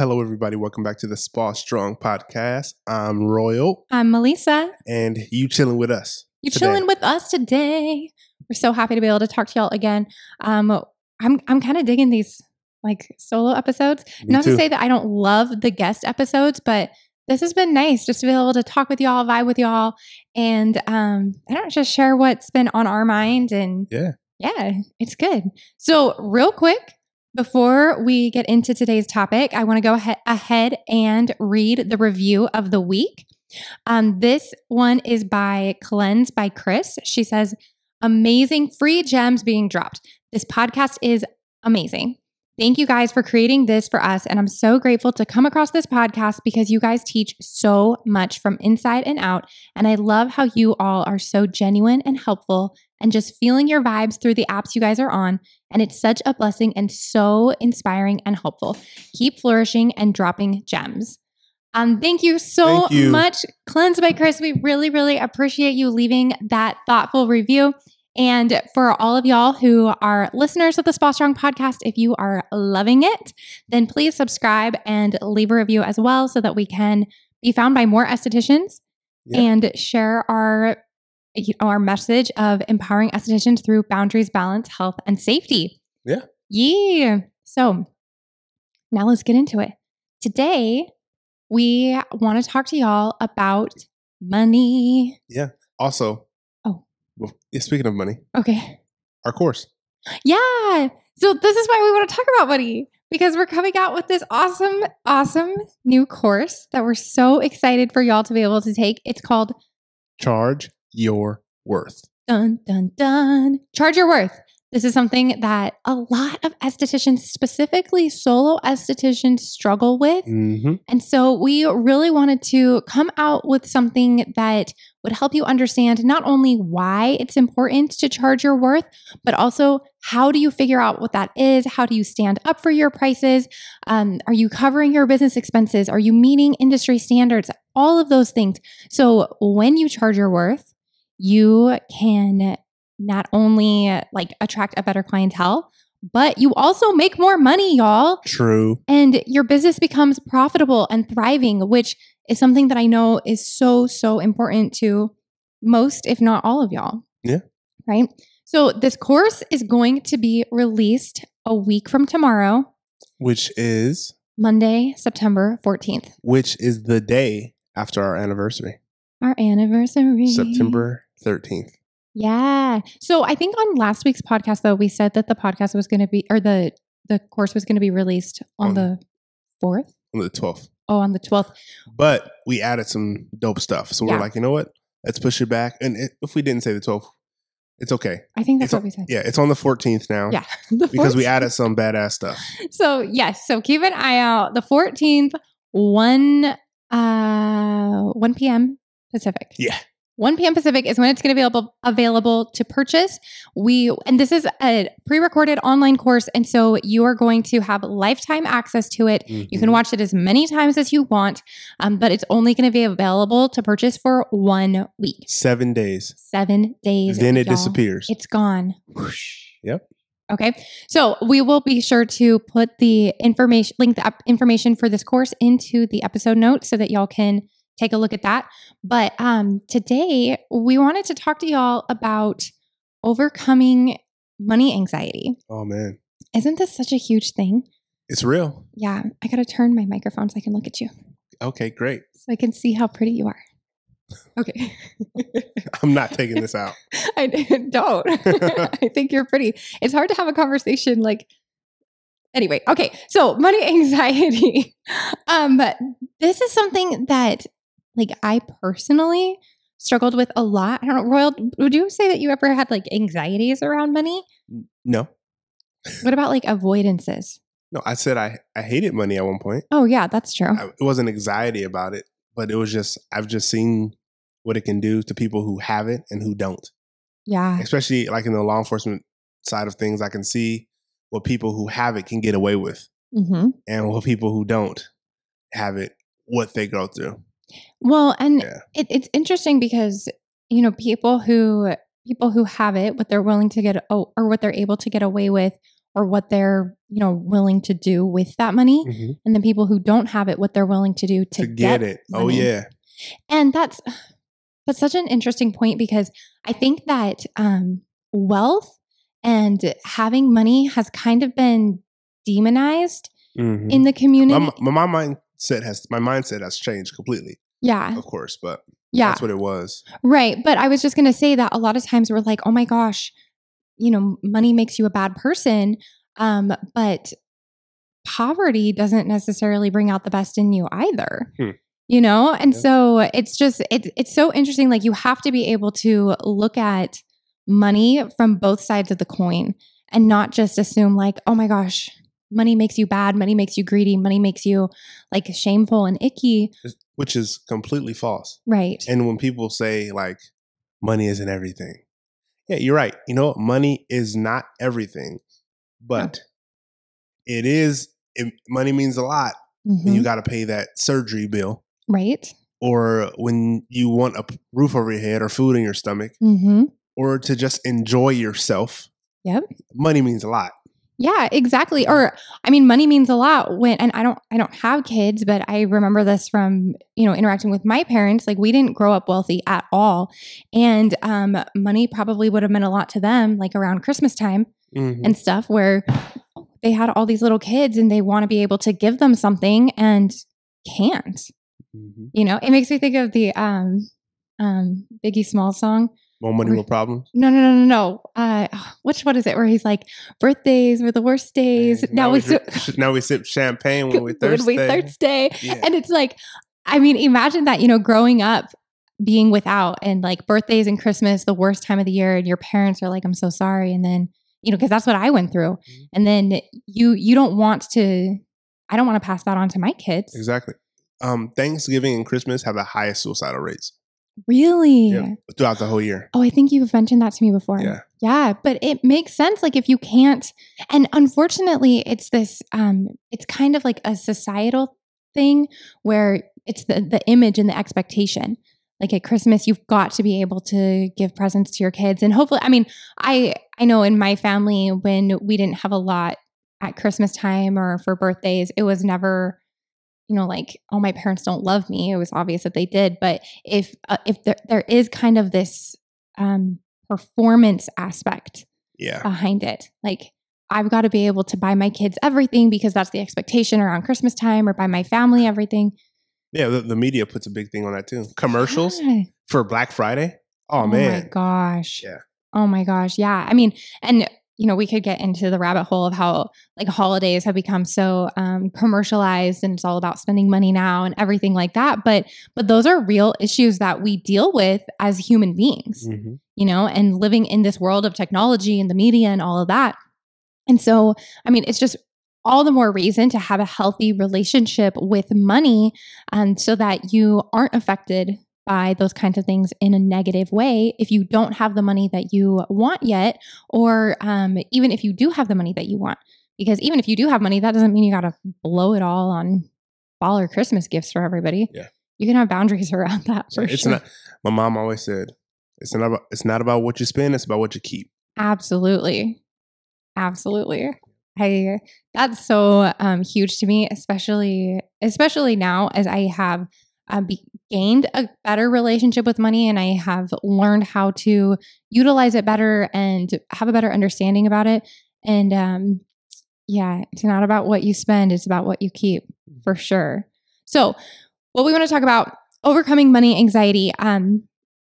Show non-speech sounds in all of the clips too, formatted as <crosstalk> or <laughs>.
Hello, everybody. Welcome back to the Spa Strong podcast. I'm Royal, I'm M'Lisa. and you chilling with us. You're today. chilling with us today. We're so happy to be able to talk to y'all again. Um, I'm I'm kind of digging these like solo episodes. Me Not too. to say that I don't love the guest episodes, but this has been nice just to be able to talk with y'all, vibe with y'all, and um, I don't know, just share what's been on our mind and Yeah. yeah, it's good. So real quick. Before we get into today's topic, I want to go ahe- ahead and read the review of the week. Um, this one is by Cleanse by Kris. She says, Amazing free gems being dropped. This podcast is amazing. Thank you guys for creating this for us. And I'm so grateful to come across this podcast because you guys teach so much from inside and out. And I love how you all are so genuine and helpful and just feeling your vibes through the apps you guys are on. And it's such a blessing and so inspiring and helpful. Keep flourishing and dropping gems. Um, thank you so Thank you. much, Cleanse by Kris. We really, really appreciate you leaving that thoughtful review. And for all of y'all who are listeners of the Spa Strong podcast, if you are loving it, then please subscribe and leave a review as well so that we can be found by more estheticians Yeah. and share our you know, our message of empowering estheticians through boundaries, balance, health, and safety. Yeah. Yeah. So now let's get into it. Today, we want to talk to y'all about money. Yeah. Also, Oh. well, yeah, speaking of money, Okay. our course. Yeah. So this is why we want to talk about money because we're coming out with this awesome, awesome new course that we're so excited for y'all to be able to take. It's called Charge your worth. Dun Dun Dun. Charge Your Worth. This is something that a lot of estheticians, specifically solo estheticians, struggle with. Mm-hmm. And so we really wanted to come out with something that would help you understand not only why it's important to charge your worth, but also how do you figure out what that is? How do you stand up for your prices? Um, are you covering your business expenses? Are you meeting industry standards? All of those things. So when you charge your worth, you can not only like attract a better clientele, but you also make more money, y'all True. and your business becomes profitable and thriving, which is something that I know is so, so important to most, if not all of y'all. Yeah. Right. So, this course is going to be released a week from tomorrow, Which is Monday, September 14th, which is the day after our anniversary, our anniversary. September 13th. Yeah. So, I think on last week's podcast, though, we said that the podcast was going to be, or the, the course was going to be released on On- the 4th. On the 12th. Oh, on the 12th. But we added some dope stuff. So Yeah. we're like, you know what? Let's push it back. And it, if we didn't say the 12th, it's okay. I think that's It's what we said. Yeah, it's on the 14th now. Yeah. <laughs> Because we added some badass stuff. <laughs> So yes, so keep an eye out. The 14th, 1 uh 1 p.m. Pacific. Yeah. 1 p.m. Pacific is when it's going to be available, available to purchase. We and this is a pre-recorded online course, and so you are going to have lifetime access to it. You Mhm. can watch it as many times as you want, um, but it's only going to be available to purchase for one week, seven days. seven days. Then it y'all. disappears. It's gone. Yep. Okay. So we will be sure to put the information, link the up information for this course into the episode notes so that y'all can take a look at that. But um, today we wanted to talk to y'all about overcoming money anxiety. Oh man, Isn't this such a huge thing? it's real. Yeah. I got to turn my microphone so I can look at you Okay, great. so I can see how pretty you are. Okay. <laughs> I'm not taking this out. <laughs> I <laughs> don't. I think you're pretty. It's hard to have a conversation like anyway. Okay, so money anxiety. Um, but this is something that like I personally struggled with a lot. I don't know, Royal. Would you say that you ever had like anxieties around money? No, What about like avoidances? no. I said I I hated money at one point. Oh yeah, that's true. I, it wasn't anxiety about it, but it was just I've just seen what it can do to people who have it and who don't. Yeah, Especially like in the law enforcement side of things, I can see what people who have it can get away with, hmm and what people who don't have it, what they go through. Well, and Yeah. it, it's interesting because you know people who people who have it, what they're willing to get oh, or what they're able to get away with, or what they're, you know, willing to do with that money. Mhm. And the people who don't have it, what they're willing to do to, To, get, it. Oh yeah. And that's <sighs> that's such an interesting point because I think that um, wealth and having money has kind of been demonized Mhm. in the community. my, my my mindset has my mindset has changed completely, yeah, of course, but yeah, that's what it was. right. But I was just going to say that a lot of times we're like, oh my gosh, you know, money makes you a bad person. Um, but poverty doesn't necessarily bring out the best in you either. Hmm. You know, and Yeah. so it's just it's it's so interesting. Like you have to be able to look at money from both sides of the coin and not just assume like, oh my gosh, money makes you bad, money makes you greedy, money makes you like shameful and icky. Which is completely false. Right. And when people say like money isn't everything, yeah, you're right. You know, what? money is not everything, but it is. It, money means a lot when Mhm. you got to pay that surgery bill, right. or when you want a roof over your head, or food in your stomach, Mm-hmm. or to just enjoy yourself. Yep. Money means a lot. Yeah, exactly. Or I mean money means a lot when and I don't I don't have kids, but I remember this from, you know, interacting with my parents. Like we didn't grow up wealthy at all. And um money probably would have meant a lot to them like around Christmas time Mhm. and stuff where they had all these little kids and they want to be able to give them something and can't. Mhm. You know, it makes me think of the um um Biggie Small song. More money, Or- more problems. No, no, no, no, no. Uh, <sighs> which one is it? Where he's like, birthdays were the worst days. Now, we it's <laughs> drink- now we sip champagne when we thirsty. <laughs> when we thirsty. Yeah. And it's like, I mean, imagine that, you know, growing up being without and like birthdays and Christmas, the worst time of the year, and your parents are like, I'm so sorry. And then, you know, because that's what I went through. Mhm. And then you you don't want to, I don't want to pass that on to my kids. Exactly. Um, Thanksgiving and Christmas have the highest suicidal rates Really? Yeah. throughout the whole year. Oh, I think you've mentioned that to me before. Yeah. Yeah, but it makes sense like if you can't and unfortunately it's this um it's kind of like a societal thing where it's the the image and the expectation. Like at Christmas you've got to be able to give presents to your kids and hopefully I mean, I I know in my family when we didn't have a lot at Christmas time or for birthdays, it was never you know like oh my parents don't love me. It was obvious that they did, but if uh, if there there is kind of this um performance aspect Yeah. behind it. Like I've got to be able to buy my kids everything because that's the expectation around Christmas time or buy my family everything. Yeah. The, the media puts a big thing on that too. Commercials Yeah. for Black Friday. Oh, my man. gosh. Yeah. Oh my gosh. Yeah. I mean, and you know, we could get into the rabbit hole of how like holidays have become so um, commercialized and it's all about spending money now and everything like that. But but those are real issues that we deal with as human beings. Mhm. you know, and living in this world of technology and the media and all of that. And so, I mean, it's just all the more reason to have a healthy relationship with money um, so that you aren't affected by those kinds of things in a negative way if you don't have the money that you want yet, or um, even if you do have the money that you want. Because even if you do have money, that doesn't mean you got to blow it all on baller Christmas gifts for everybody. Yeah. You can have boundaries <laughs> around that for it's sure. not. My mom always said, "It's not about. It's not about what you spend. It's about what you keep." Absolutely. Absolutely. I that's so um, huge to me, especially especially now as I have uh, be, gained a better relationship with money and I have learned how to utilize it better and have a better understanding about it. And um, yeah, it's not about what you spend; it's about what you keep, for sure. So, what we want to talk about overcoming money anxiety. Um,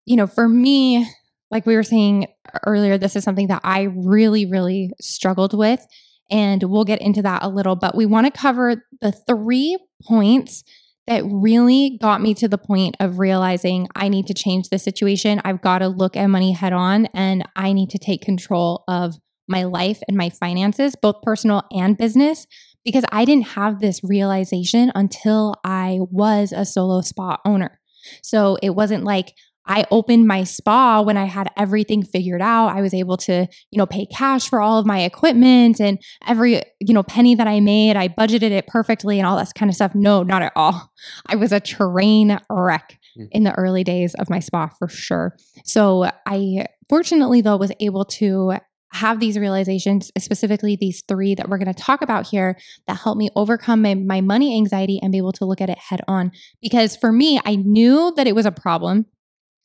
you know, for me, like we were saying earlier, this is something that I really, really struggled with. And we'll get into that a little, but we want to cover the three points that really got me to the point of realizing I need to change the situation. I've got to look at money head on and I need to take control of my life and my finances, both personal and business, because I didn't have this realization until I was a solo spa owner. So it wasn't like I opened my spa when I had everything figured out. I was able to, you know, pay cash for all of my equipment and every, you know, penny that I made, I budgeted it perfectly and all that kind of stuff. No, not at all. <laughs> I was a train wreck Mm. in the early days of my spa for sure. So I fortunately though was able to have these realizations, specifically these three that we're going to talk about here, that helped me overcome my, my money anxiety and be able to look at it head on. Because for me, I knew that it was a problem.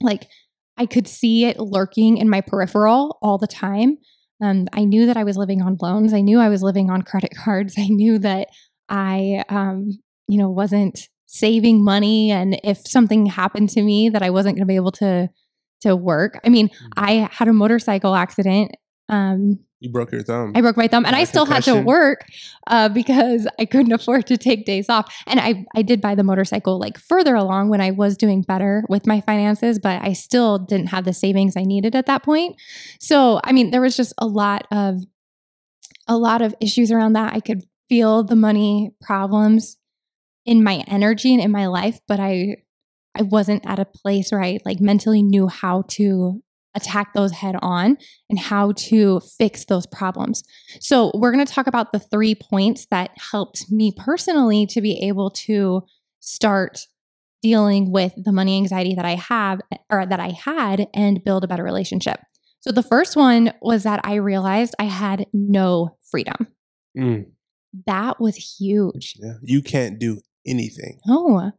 Like I could see it lurking in my peripheral all the time. Um, I knew that I was living on loans. I knew I was living on credit cards. <laughs> I knew that I, um, you know, wasn't saving money, and if something happened to me, that I wasn't going to be able to to work. I mean, mm-hmm. I had a motorcycle accident. Um, you broke your thumb. I broke my thumb, and I still concussion. had to work uh, because I couldn't afford to take days off. And I, I did buy the motorcycle like further along when I was doing better with my finances, but I still didn't have the savings I needed at that point. So, I mean, there was just a lot of a lot of issues around that. I could feel the money problems in my energy and in my life, but I I wasn't at a place where I like mentally knew how to attack those head on and how to fix those problems. So, we're going to talk about the three points that helped me personally to be able to start dealing with the money anxiety that I have or that I had and build a better relationship. So, the first one was that I realized I had no freedom. Mm. That was huge. Yeah. You can't do anything. Oh.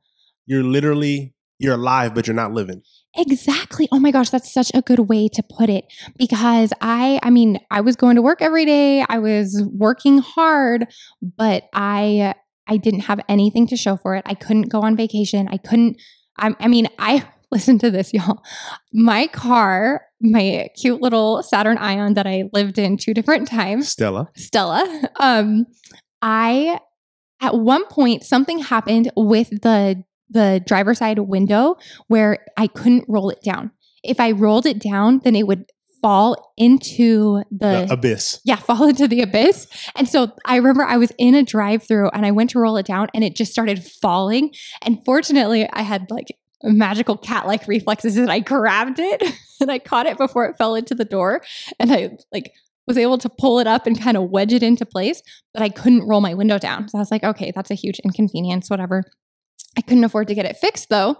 You're literally you're alive but you're not living. Exactly. Oh my gosh, that's such a good way to put it because I I mean, I was going to work every day. I was working hard, but I I didn't have anything to show for it. I couldn't go on vacation. I couldn't I, I mean, I <laughs> listen to this, y'all. My car, my cute little Saturn Ion that I lived in two different times. Stella. Stella. Um, I at one point something happened with the the driver's side window where I couldn't roll it down. If I rolled it down, then it would fall into the, the, abyss. Yeah, <laughs> fall into the abyss. And so I remember I was in a drive through and I went to roll it down and it just started falling. And fortunately, I had like magical cat like reflexes and I grabbed it <laughs> and I caught it before it fell into the door. And I like was able to pull it up and kind of wedge it into place, but I couldn't roll my window down. So I was like, okay, that's a huge inconvenience, whatever. I couldn't afford to get it fixed though.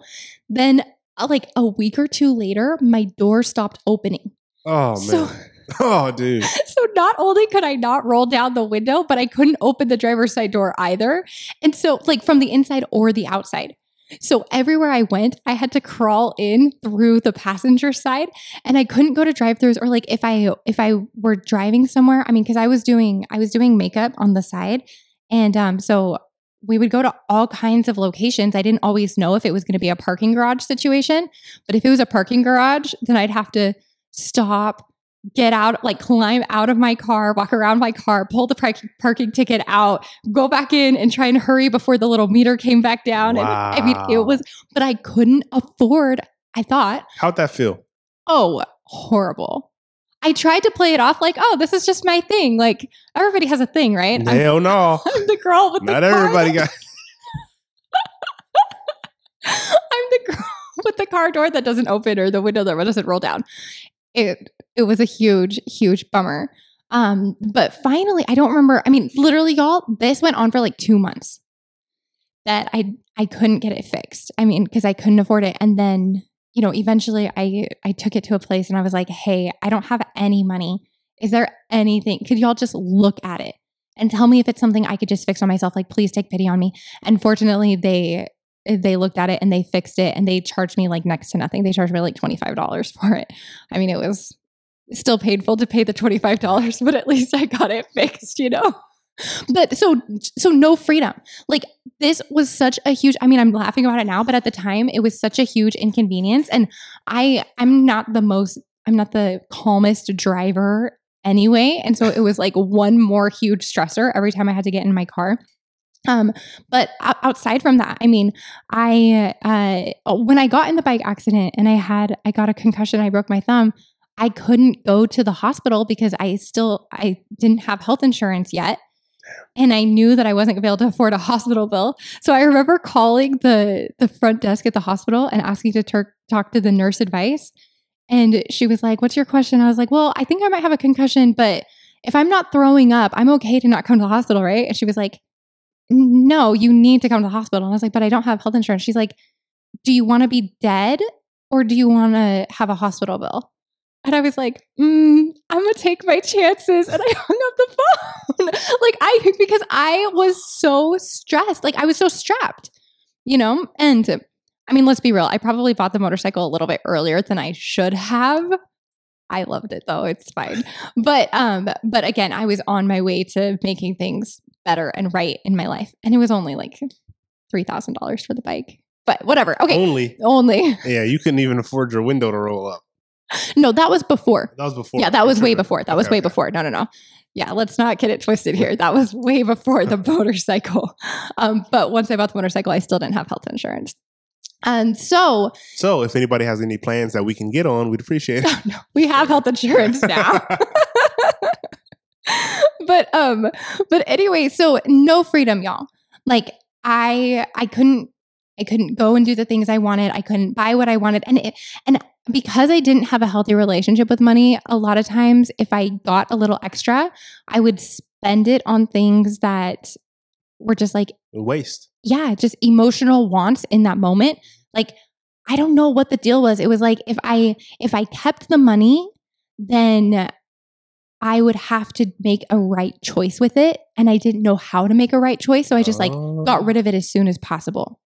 Then, uh, like a week or two later, my door stopped opening. Oh, so, man. <laughs> Oh, dude. <laughs> So not only could I not roll down the window, but I couldn't open the driver's side door either. And so, like from the inside or the outside. So everywhere I went, I had to crawl in through the passenger side and I couldn't go to drive-throughs or like if I if I were driving somewhere, I mean cuz I was doing I was doing makeup on the side and um so we would go to all kinds of locations. I didn't always know if it was going to be a parking garage situation, but if it was a parking garage, then I'd have to stop, get out, like climb out of my car, walk around my car, pull the park- parking ticket out, go back in and try and hurry before the little meter came back down. Wow. And I mean, it was, but I couldn't afford, I thought. How'd that feel? Oh, horrible. I tried to play it off like, oh, this is just my thing. Like everybody has a thing, right? Hell I'm, no. I'm the girl with the. Not the everybody got. <laughs> I'm the girl <laughs> with the car door that doesn't open or the window that doesn't roll down. It it was a huge, huge bummer. Um, but finally, I don't remember. I mean, literally, y'all, this went on for like two months. That I I couldn't get it fixed. I mean, because I couldn't afford it, and then you know, eventually I I took it to a place and I was like, "Hey, I don't have any money. Is there anything? Could y'all just look at it and tell me if it's something I could just fix on myself? Like, please take pity on me." And fortunately, they they looked at it and they fixed it and they charged me like next to nothing. They charged me like $25 <laughs> for it. I mean, it was still painful to pay the $25, but at least I got it fixed, you know? But so so no freedom. Like this was such a huge i mean i'm laughing about it now but at the time it was such a huge inconvenience. And i i'm not the most i'm not the calmest driver anyway. And so it was like one more huge stressor every time i had to get in my car. Um but outside from that i mean i uh when i got in the bike accident and i had i got a concussion i broke my thumb i couldn't go to the hospital because i still i didn't have health insurance yet and I knew that I wasn't going to be able to afford a hospital bill. So I remember calling the the front desk at the hospital and asking to ter- talk to the nurse advice. And she was like, "What's your question?" I was like, "Well, I think I might have a concussion, but if I'm not throwing up, I'm okay to not come to the hospital, right?" And she was like, "No, you need to come to the hospital." And I was like, "But I don't have health insurance." She's like, "Do you want to be dead or do you want to have a hospital bill?" And I was like, mm, I'm gonna take my chances. And I <laughs> hung up the phone. <laughs> like I because I was so stressed. Like I was so strapped, you know? And I mean, let's be real. I probably bought the motorcycle a little bit earlier than I should have. I loved it though. It's fine. But um, but again, I was on my way to making things better and right in my life. And it was only like three thousand dollars for the bike. But whatever. Okay. Only. Only. Yeah, you couldn't even afford your window to roll up. No, that was before. That was before. Yeah, that was way before. That was way okay. before. No, no, no. Yeah, let's not get it twisted here. That was way before the <laughs> motorcycle. Um, but once I bought the motorcycle, I still didn't have health insurance. And so So, if anybody has any plans that we can get on, we'd appreciate it. <laughs> no, we have health insurance <laughs> now. but um but anyway so no freedom y'all like i i couldn't i couldn't go and do the things i wanted i couldn't buy what i wanted and it, and because i didn't have a healthy relationship with money a lot of times if i got a little extra i would spend it on things that were just like Waste. yeah, just emotional wants in that moment. Like I don't know what the deal was. It was like if I if I kept the money, then I would have to make a right choice with it and I didn't know how to make a right choice, so I just like Oh. got rid of it as soon as possible.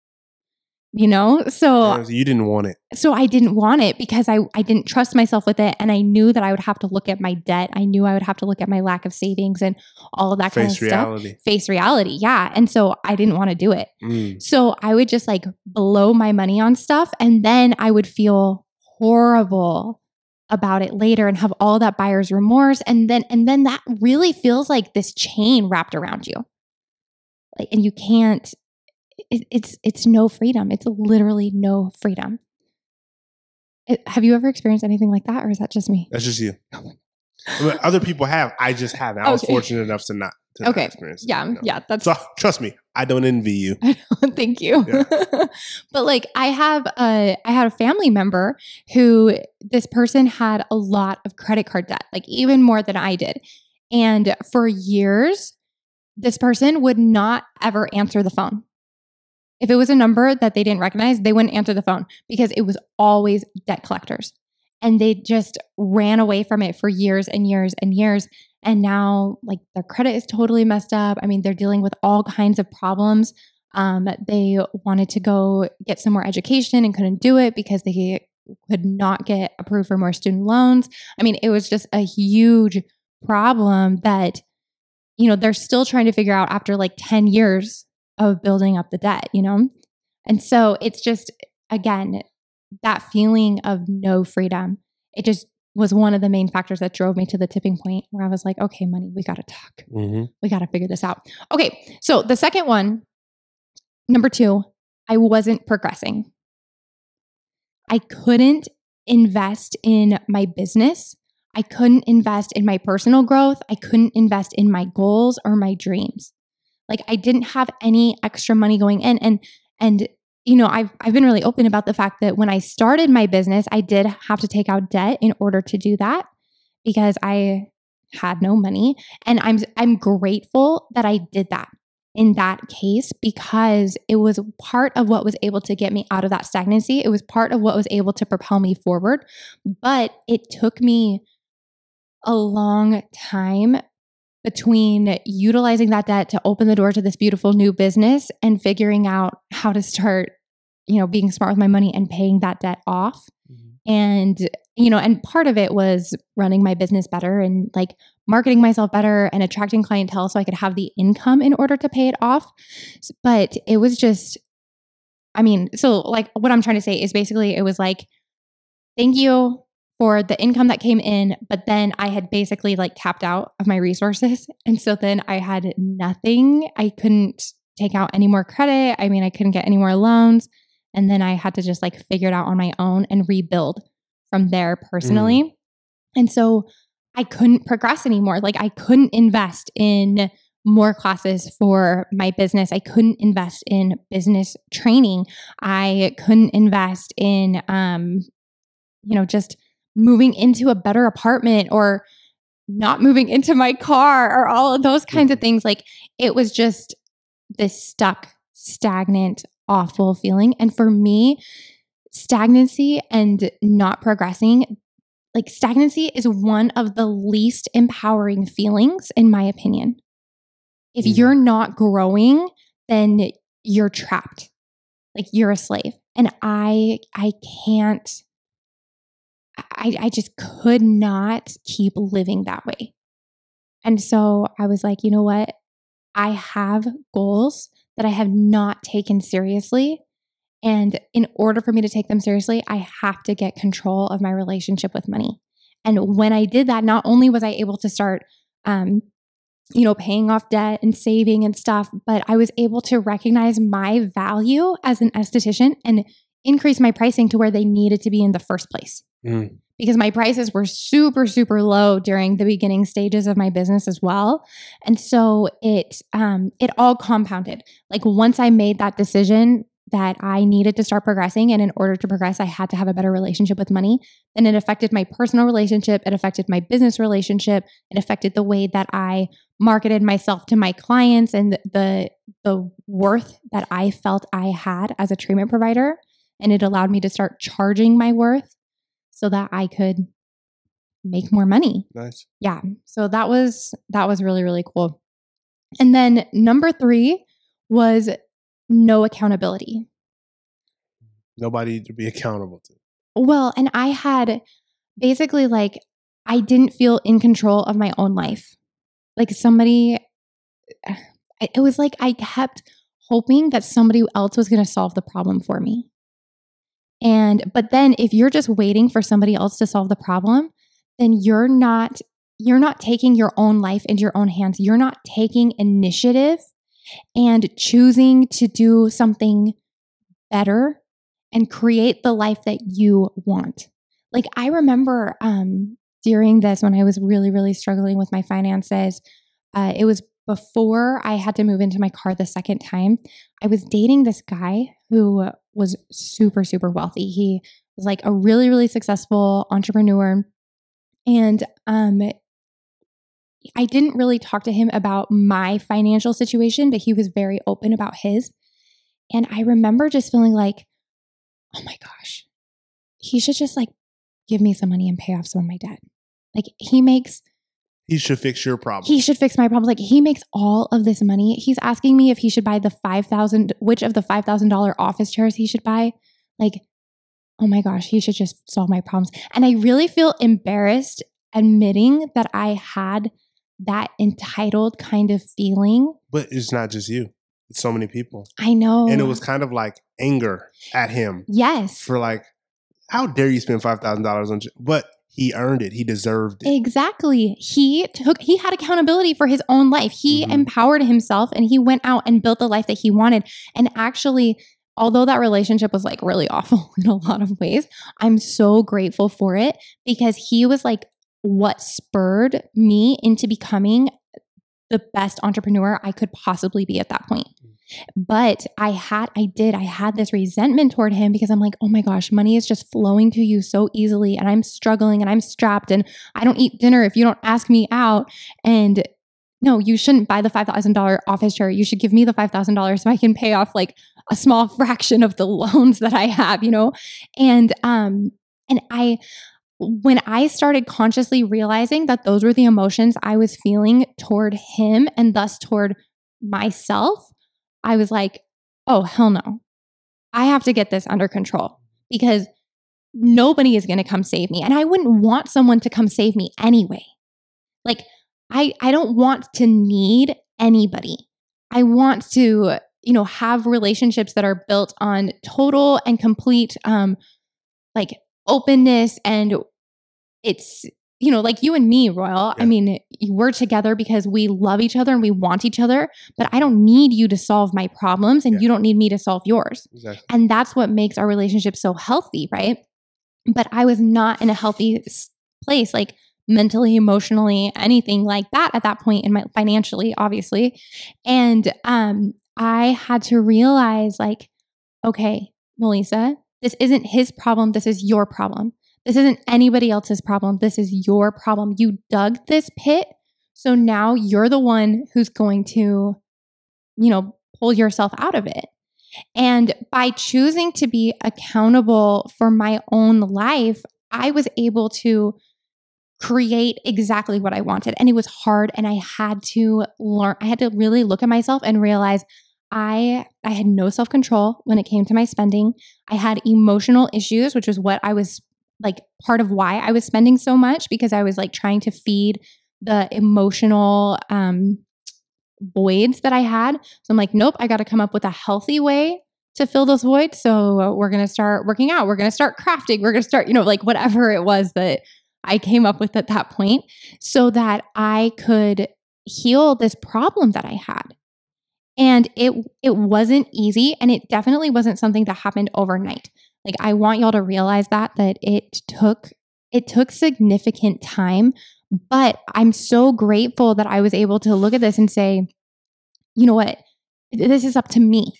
You know? So you didn't want it. so I didn't want it because I I didn't trust myself with it and I knew that I would have to look at my debt. I knew I would have to look at my lack of savings and all of that kind of Face stuff. Face reality. Yeah. And so I didn't want to do it. Mm. So I would just like blow my money on stuff and then I would feel horrible about it later and have all that buyer's remorse and then and then that really feels like this chain wrapped around you. Like and you can't it, it's it's no freedom. It's literally no freedom. It- have you ever experienced anything like that or is that just me? That's just you. But other people have. I just haven't. I was fortunate enough to not. To not Okay. experience Yeah, you know. yeah, that's So trust me, I don't envy you. <laughs> Thank you. Yeah. <laughs> but like I have a I had a family member who this person had a lot of credit card debt, like even more than I did. And for years, this person would not ever answer the phone. If it was a number that they didn't recognize, they wouldn't answer the phone because it was always debt collectors. And they just ran away from it for years and years and years. And now, like, their credit is totally messed up. I mean, they're dealing with all kinds of problems. Um, they wanted to go get some more education and couldn't do it because they could not get approved for more student loans. I mean, it was just a huge problem that, you know, they're still trying to figure out after like 10 years of building up the debt, you know? And so it's just, again, that feeling of no freedom. It just was one of the main factors that drove me to the tipping point where I was like, okay, money, we got to talk hmm we got to figure this out. Okay. So the second one, number two, I wasn't progressing. I couldn't invest in my business. I couldn't invest in my personal growth. I couldn't invest in my goals or my dreams. Like I didn't have any extra money going in. And, and, you know, I've, I've been really open about the fact that when I started my business, I did have to take out debt in order to do that because I had no money and i'm i'm grateful that i did that in that case because it was part of what was able to get me out of that stagnancy it was part of what was able to propel me forward but it took me a long time between utilizing that debt to open the door to this beautiful new business and figuring out how to start you know being smart with my money and paying that debt off. Mm-hmm. And you know and part of it was running my business better and like marketing myself better and attracting clientele so i could have the income in order to pay it off. But it was just i mean so like what i'm trying to say is basically it was like thank you for the income that came in but then i had basically like tapped out of my resources <laughs> and so then i had nothing i couldn't take out any more credit i mean i couldn't get any more loans and then I had to just like figure it out on my own and rebuild from there personally. And so I couldn't progress anymore. Like I couldn't invest in more classes for my business. I couldn't invest in business training. I couldn't invest in um you know just moving into a better apartment or not moving into my car or all of those kinds of things like it was just this stuck stagnant awful feeling. And for me, stagnancy and not progressing, like stagnancy is one of the least empowering feelings, in my opinion. If Mhm. you're not growing, then you're trapped. Like you're a slave. And I I can't I, I just could not keep living that way. And so I was like, you know what? I have goals that I have not taken seriously. And in order for me to take them seriously, I have to get control of my relationship with money. And when I did that, not only was I able to start, um, you know, paying off debt and saving and stuff, but I was able to recognize my value as an esthetician and increase my pricing to where they needed to be in the first place. Mm. because my prices were super super low during the beginning stages of my business as well. And so it um it all compounded. Like once i made that decision that i needed to start progressing and in order to progress i had to have a better relationship with money then it affected my personal relationship it affected my business relationship it affected the way that i marketed myself to my clients and the the worth that i felt i had as a treatment provider and it allowed me to start charging my worth so that I could make more money. Nice. Yeah. So that was that was really really cool. And then number 3 was no accountability. Nobody to be <laughs> accountable to. Well, and I had basically like I didn't feel in control of my own life. Like somebody <sighs> it was like I kept hoping that somebody else was going to solve the problem for me. And but then if you're just waiting for somebody else to solve the problem, then you're not you're not taking your own life into your own hands. You're not taking initiative and choosing to do something better and create the life that you want. Like I remember um during this when I was really really struggling with my finances, uh, it was before I had to move into my car the second time. I was dating this guy who was super, super wealthy. He was like a really, really successful entrepreneur. And um, I didn't really talk to him about my financial situation, but he was very open about his. And I remember just feeling like, oh my gosh, he should just like give me some money and pay off some of my debt. Like he makes He should fix your problem. he should fix my problems. Like he makes all of this money. He's asking me if he should buy the five thousand, which of the five thousand dollar office chairs he should buy. Like, oh my gosh, he should just solve my problems. And I really feel embarrassed admitting that I had that entitled kind of feeling. but it's not just you. It's so many people. I know, And it was kind of like anger at him yes, for like, how dare you spend five thousand dollars on? But he earned it. He deserved it. Exactly. He took he had accountability for his own life. He Mhm. empowered himself and he went out and built the life that he wanted. And actually, although that relationship was like really <laughs> awful in a lot of ways, I'm so grateful for it because he was like what spurred me into becoming the best entrepreneur I could possibly be at that point. But I had, I did, I had this resentment toward him because I'm like, oh my gosh, money is just flowing to you so easily. And I'm struggling and I'm strapped and I don't eat dinner if you don't ask me out. And no, you shouldn't buy the $5,000 office chair. You should give me the $5,000 so I can pay off like a small <laughs> fraction of the loans that I have, you know? And, um, and I, when I started consciously realizing that those were the emotions I was feeling toward him and thus toward myself, I was like, oh, hell no. I have to get this under control because nobody is going to come save me. And I wouldn't want someone to come save me anyway. Like, I, I don't want to need anybody. I want to, you know, have relationships that are built on total and complete, um, like openness and it's you know like you and me royal i mean we're together because we love each other and we want each other but i don't need you to solve my problems and Yeah. you don't need me to solve yours. Exactly. and that's what makes our relationship so healthy right? But i was not in a healthy place like mentally emotionally anything like that at that point in my financially obviously. And um i had to realize like okay M'Lisa this isn't his problem this is your problem this isn't anybody else's problem this is your problem you dug this pit so now you're the one who's going to you know pull yourself out of it and by choosing to be accountable for my own life, I was able to create exactly what I wanted. And it was hard. And I had to learn, I had to really look at myself and realize I I had no self-control when it came to my spending. I had emotional issues, which was what I was like part of why I was spending so much because I was like trying to feed the emotional um voids that I had. So I'm like, nope, I got to come up with a healthy way to fill those voids. So we're going to start working out. We're going to start crafting. We're going to start, you know, like whatever it was that I came up with at that point so that I could heal this problem that I had. And it it wasn't easy and it definitely wasn't something that happened overnight. Like I want y'all to realize that that it took it took significant time, but I'm so grateful that I was able to look at this and say, you know what? This is up to me.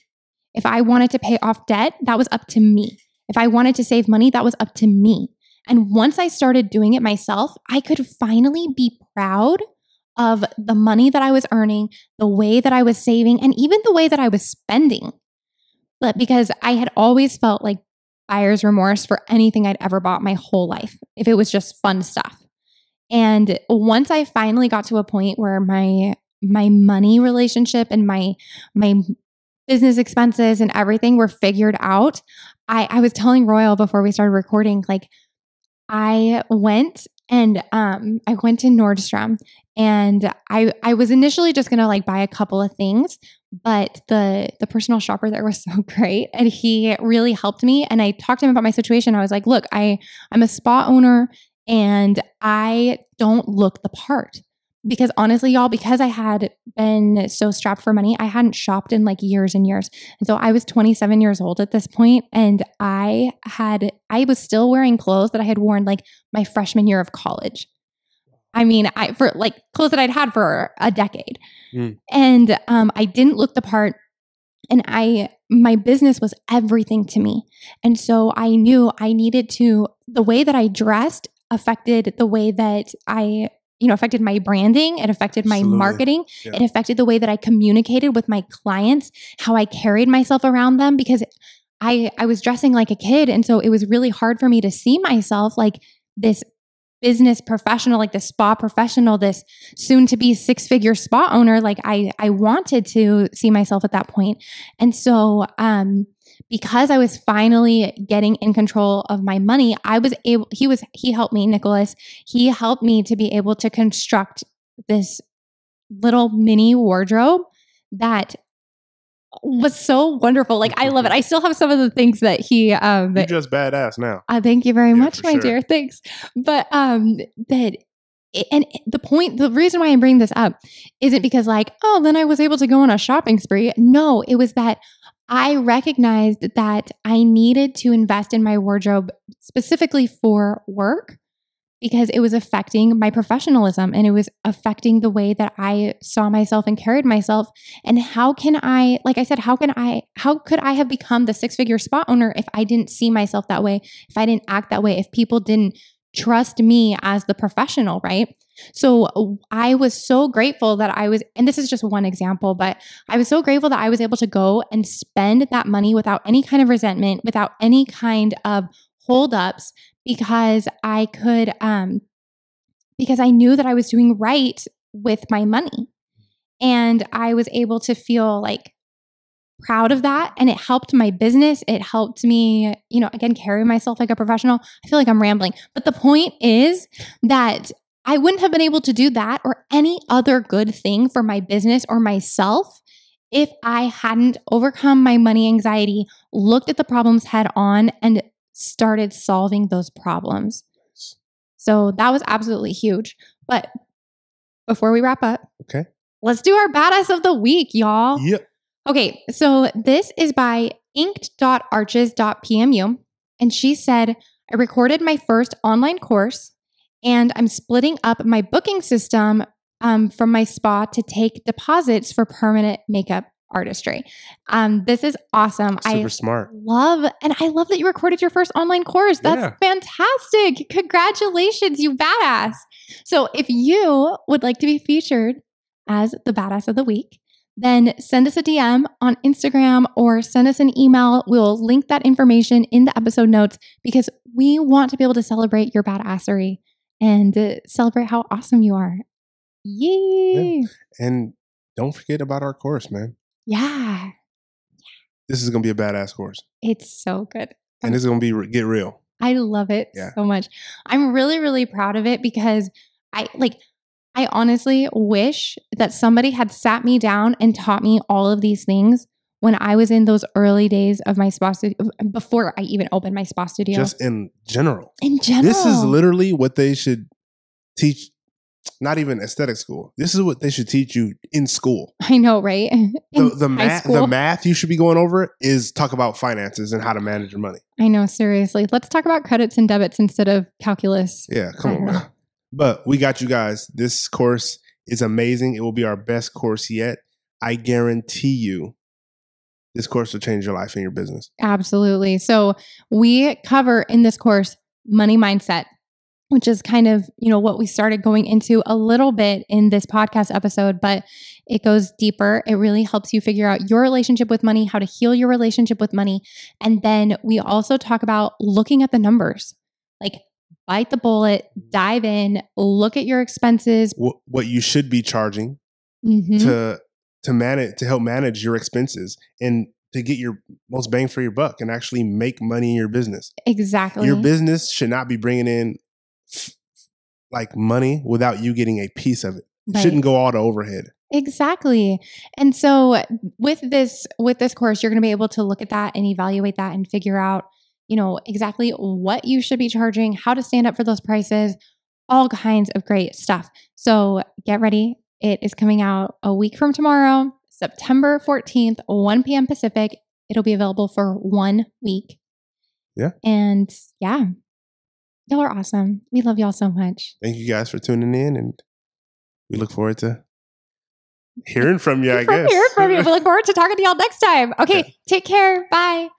If I wanted to pay off debt, that was up to me. If I wanted to save money, that was up to me. And once I started doing it myself, I could finally be proud of the money that I was earning, the way that I was saving, and even the way that I was spending. But because I had always felt like buyer's remorse for anything I'd ever bought my whole life, if it was just fun stuff. And once I finally got to a point where my my money relationship and my my business expenses and everything were figured out, I, I was telling Royal before we started recording, like I went and um, I went to Nordstrom and I I was initially just gonna like buy a couple of things, but the the personal shopper there was <laughs> so great and he really helped me. And I talked to him about my situation. I was like, look, I I'm a spa owner and I don't look the part because honestly, y'all, because I had been so strapped for money, I hadn't shopped in like years and years. And so I was 27 years old at this point, and I had, I was still wearing clothes that I had worn like my freshman year of college. I mean, I for like clothes that I'd had for a decade. Mm. And um, I didn't look the part. And I, my business was everything to me. And so I knew I needed to, the way that I dressed affected the way that I you know affected my branding it affected my Absolutely. marketing yeah. it affected the way that i communicated with my clients how i carried myself around them because i i was dressing like a kid and so it was really hard for me to see myself like this business professional like the spa professional this soon to be six figure spa owner like i i wanted to see myself at that point and so um because I was finally getting in control of my money, I was able, he was, he helped me, Nicholas, he helped me to be able to construct this little mini wardrobe that was so wonderful. Like I love it. I still have some of the things that he um You're just badass now. Uh, thank you very yeah, much, my sure. dear. Thanks. But um that and the point the reason why I'm bringing this up isn't because like, oh, then I was able to go on a shopping spree. No, it was that I recognized that I needed to invest in my wardrobe specifically for work because it was affecting my professionalism and it was affecting the way that I saw myself and carried myself. And how can I, like I said, how can I, how could I have become the six figure spot owner if I didn't see myself that way, if I didn't act that way, if people didn't trust me as the professional, right? So I was so grateful that I was, and this is just one example, but I was so grateful that I was able to go and spend that money without any kind of resentment, without any kind of holdups, because I could, um, because I knew that I was doing right with my money. And I was able to feel like proud of that. And it helped my business. It helped me, you know, again, carry myself like a professional. I feel like I'm rambling. But the point is that I wouldn't have been able to do that or any other good thing for my business or myself if I hadn't overcome my money anxiety, looked at the problems head on, and started solving those problems. So that was absolutely huge. But before we wrap up, okay, let's do our badass of the week, y'all. Yep. Okay, so this is by inked.arches.pmu. And she said, I recorded my first online course and I'm splitting up my booking system um, from my spa to take deposits for permanent makeup artistry. Um, this is awesome. Super I smart. Love, and I love that you recorded your first online course. That's yeah. fantastic. Congratulations, you badass. So if you would like to be featured as the badass of the week, then send us a DM on Instagram or send us an email. We'll link that information in the episode notes because we want to be able to celebrate your badassery and uh, celebrate how awesome you are. Yay! Yeah. And don't forget about our course, man. Yeah. This is going to be a badass course. It's so good. And it's going to be get real. I love it Yeah. so much. I'm really, really proud of it because I like, I honestly wish that somebody had sat me down and taught me all of these things when I was in those early days of my spa studio, before I even opened my spa studio. Just in general. in general. This is literally what they should teach. Not even aesthetic school. This is what they should teach you in school. <laughs> I know, right? The, <laughs> the math, the math you should be going over is talk about finances and how to manage your money. I know, seriously. Let's talk about credits and debits instead of calculus. Yeah, come I on, man. <laughs> But we got you guys. This course is amazing. It will be our best course yet. I guarantee you, this course will change your life and your business. Absolutely. So we cover in this course money mindset, which is kind of, you know, what we started going into a little bit in this podcast episode, but it goes deeper. It really helps you figure out your relationship with money, how to heal your relationship with money. And then we also talk about looking at the numbers. Like bite the bullet, dive in, look at your expenses. What, what you should be charging Mhm. to to manage to help manage your expenses and to get your most bang for your buck and actually make money in your business. exactly. Your business should not be bringing in like money without you getting a piece of it. It Right. shouldn't go all to overhead. Exactly. And so with this with this course you're going to be able to look at that and evaluate that and figure out, you know, exactly what you should be charging, how to stand up for those prices, all kinds of great stuff. So get ready. It is coming out a week from tomorrow, September 14th, 1 p.m. Pacific. It'll be available for one week. Yeah. And yeah, y'all are awesome. We love y'all so much. Thank you guys for tuning in and we look forward to hearing from you, I From guess. here, from you. We look forward to talking to y'all next time. <laughs> Okay, Okay. take care. Bye.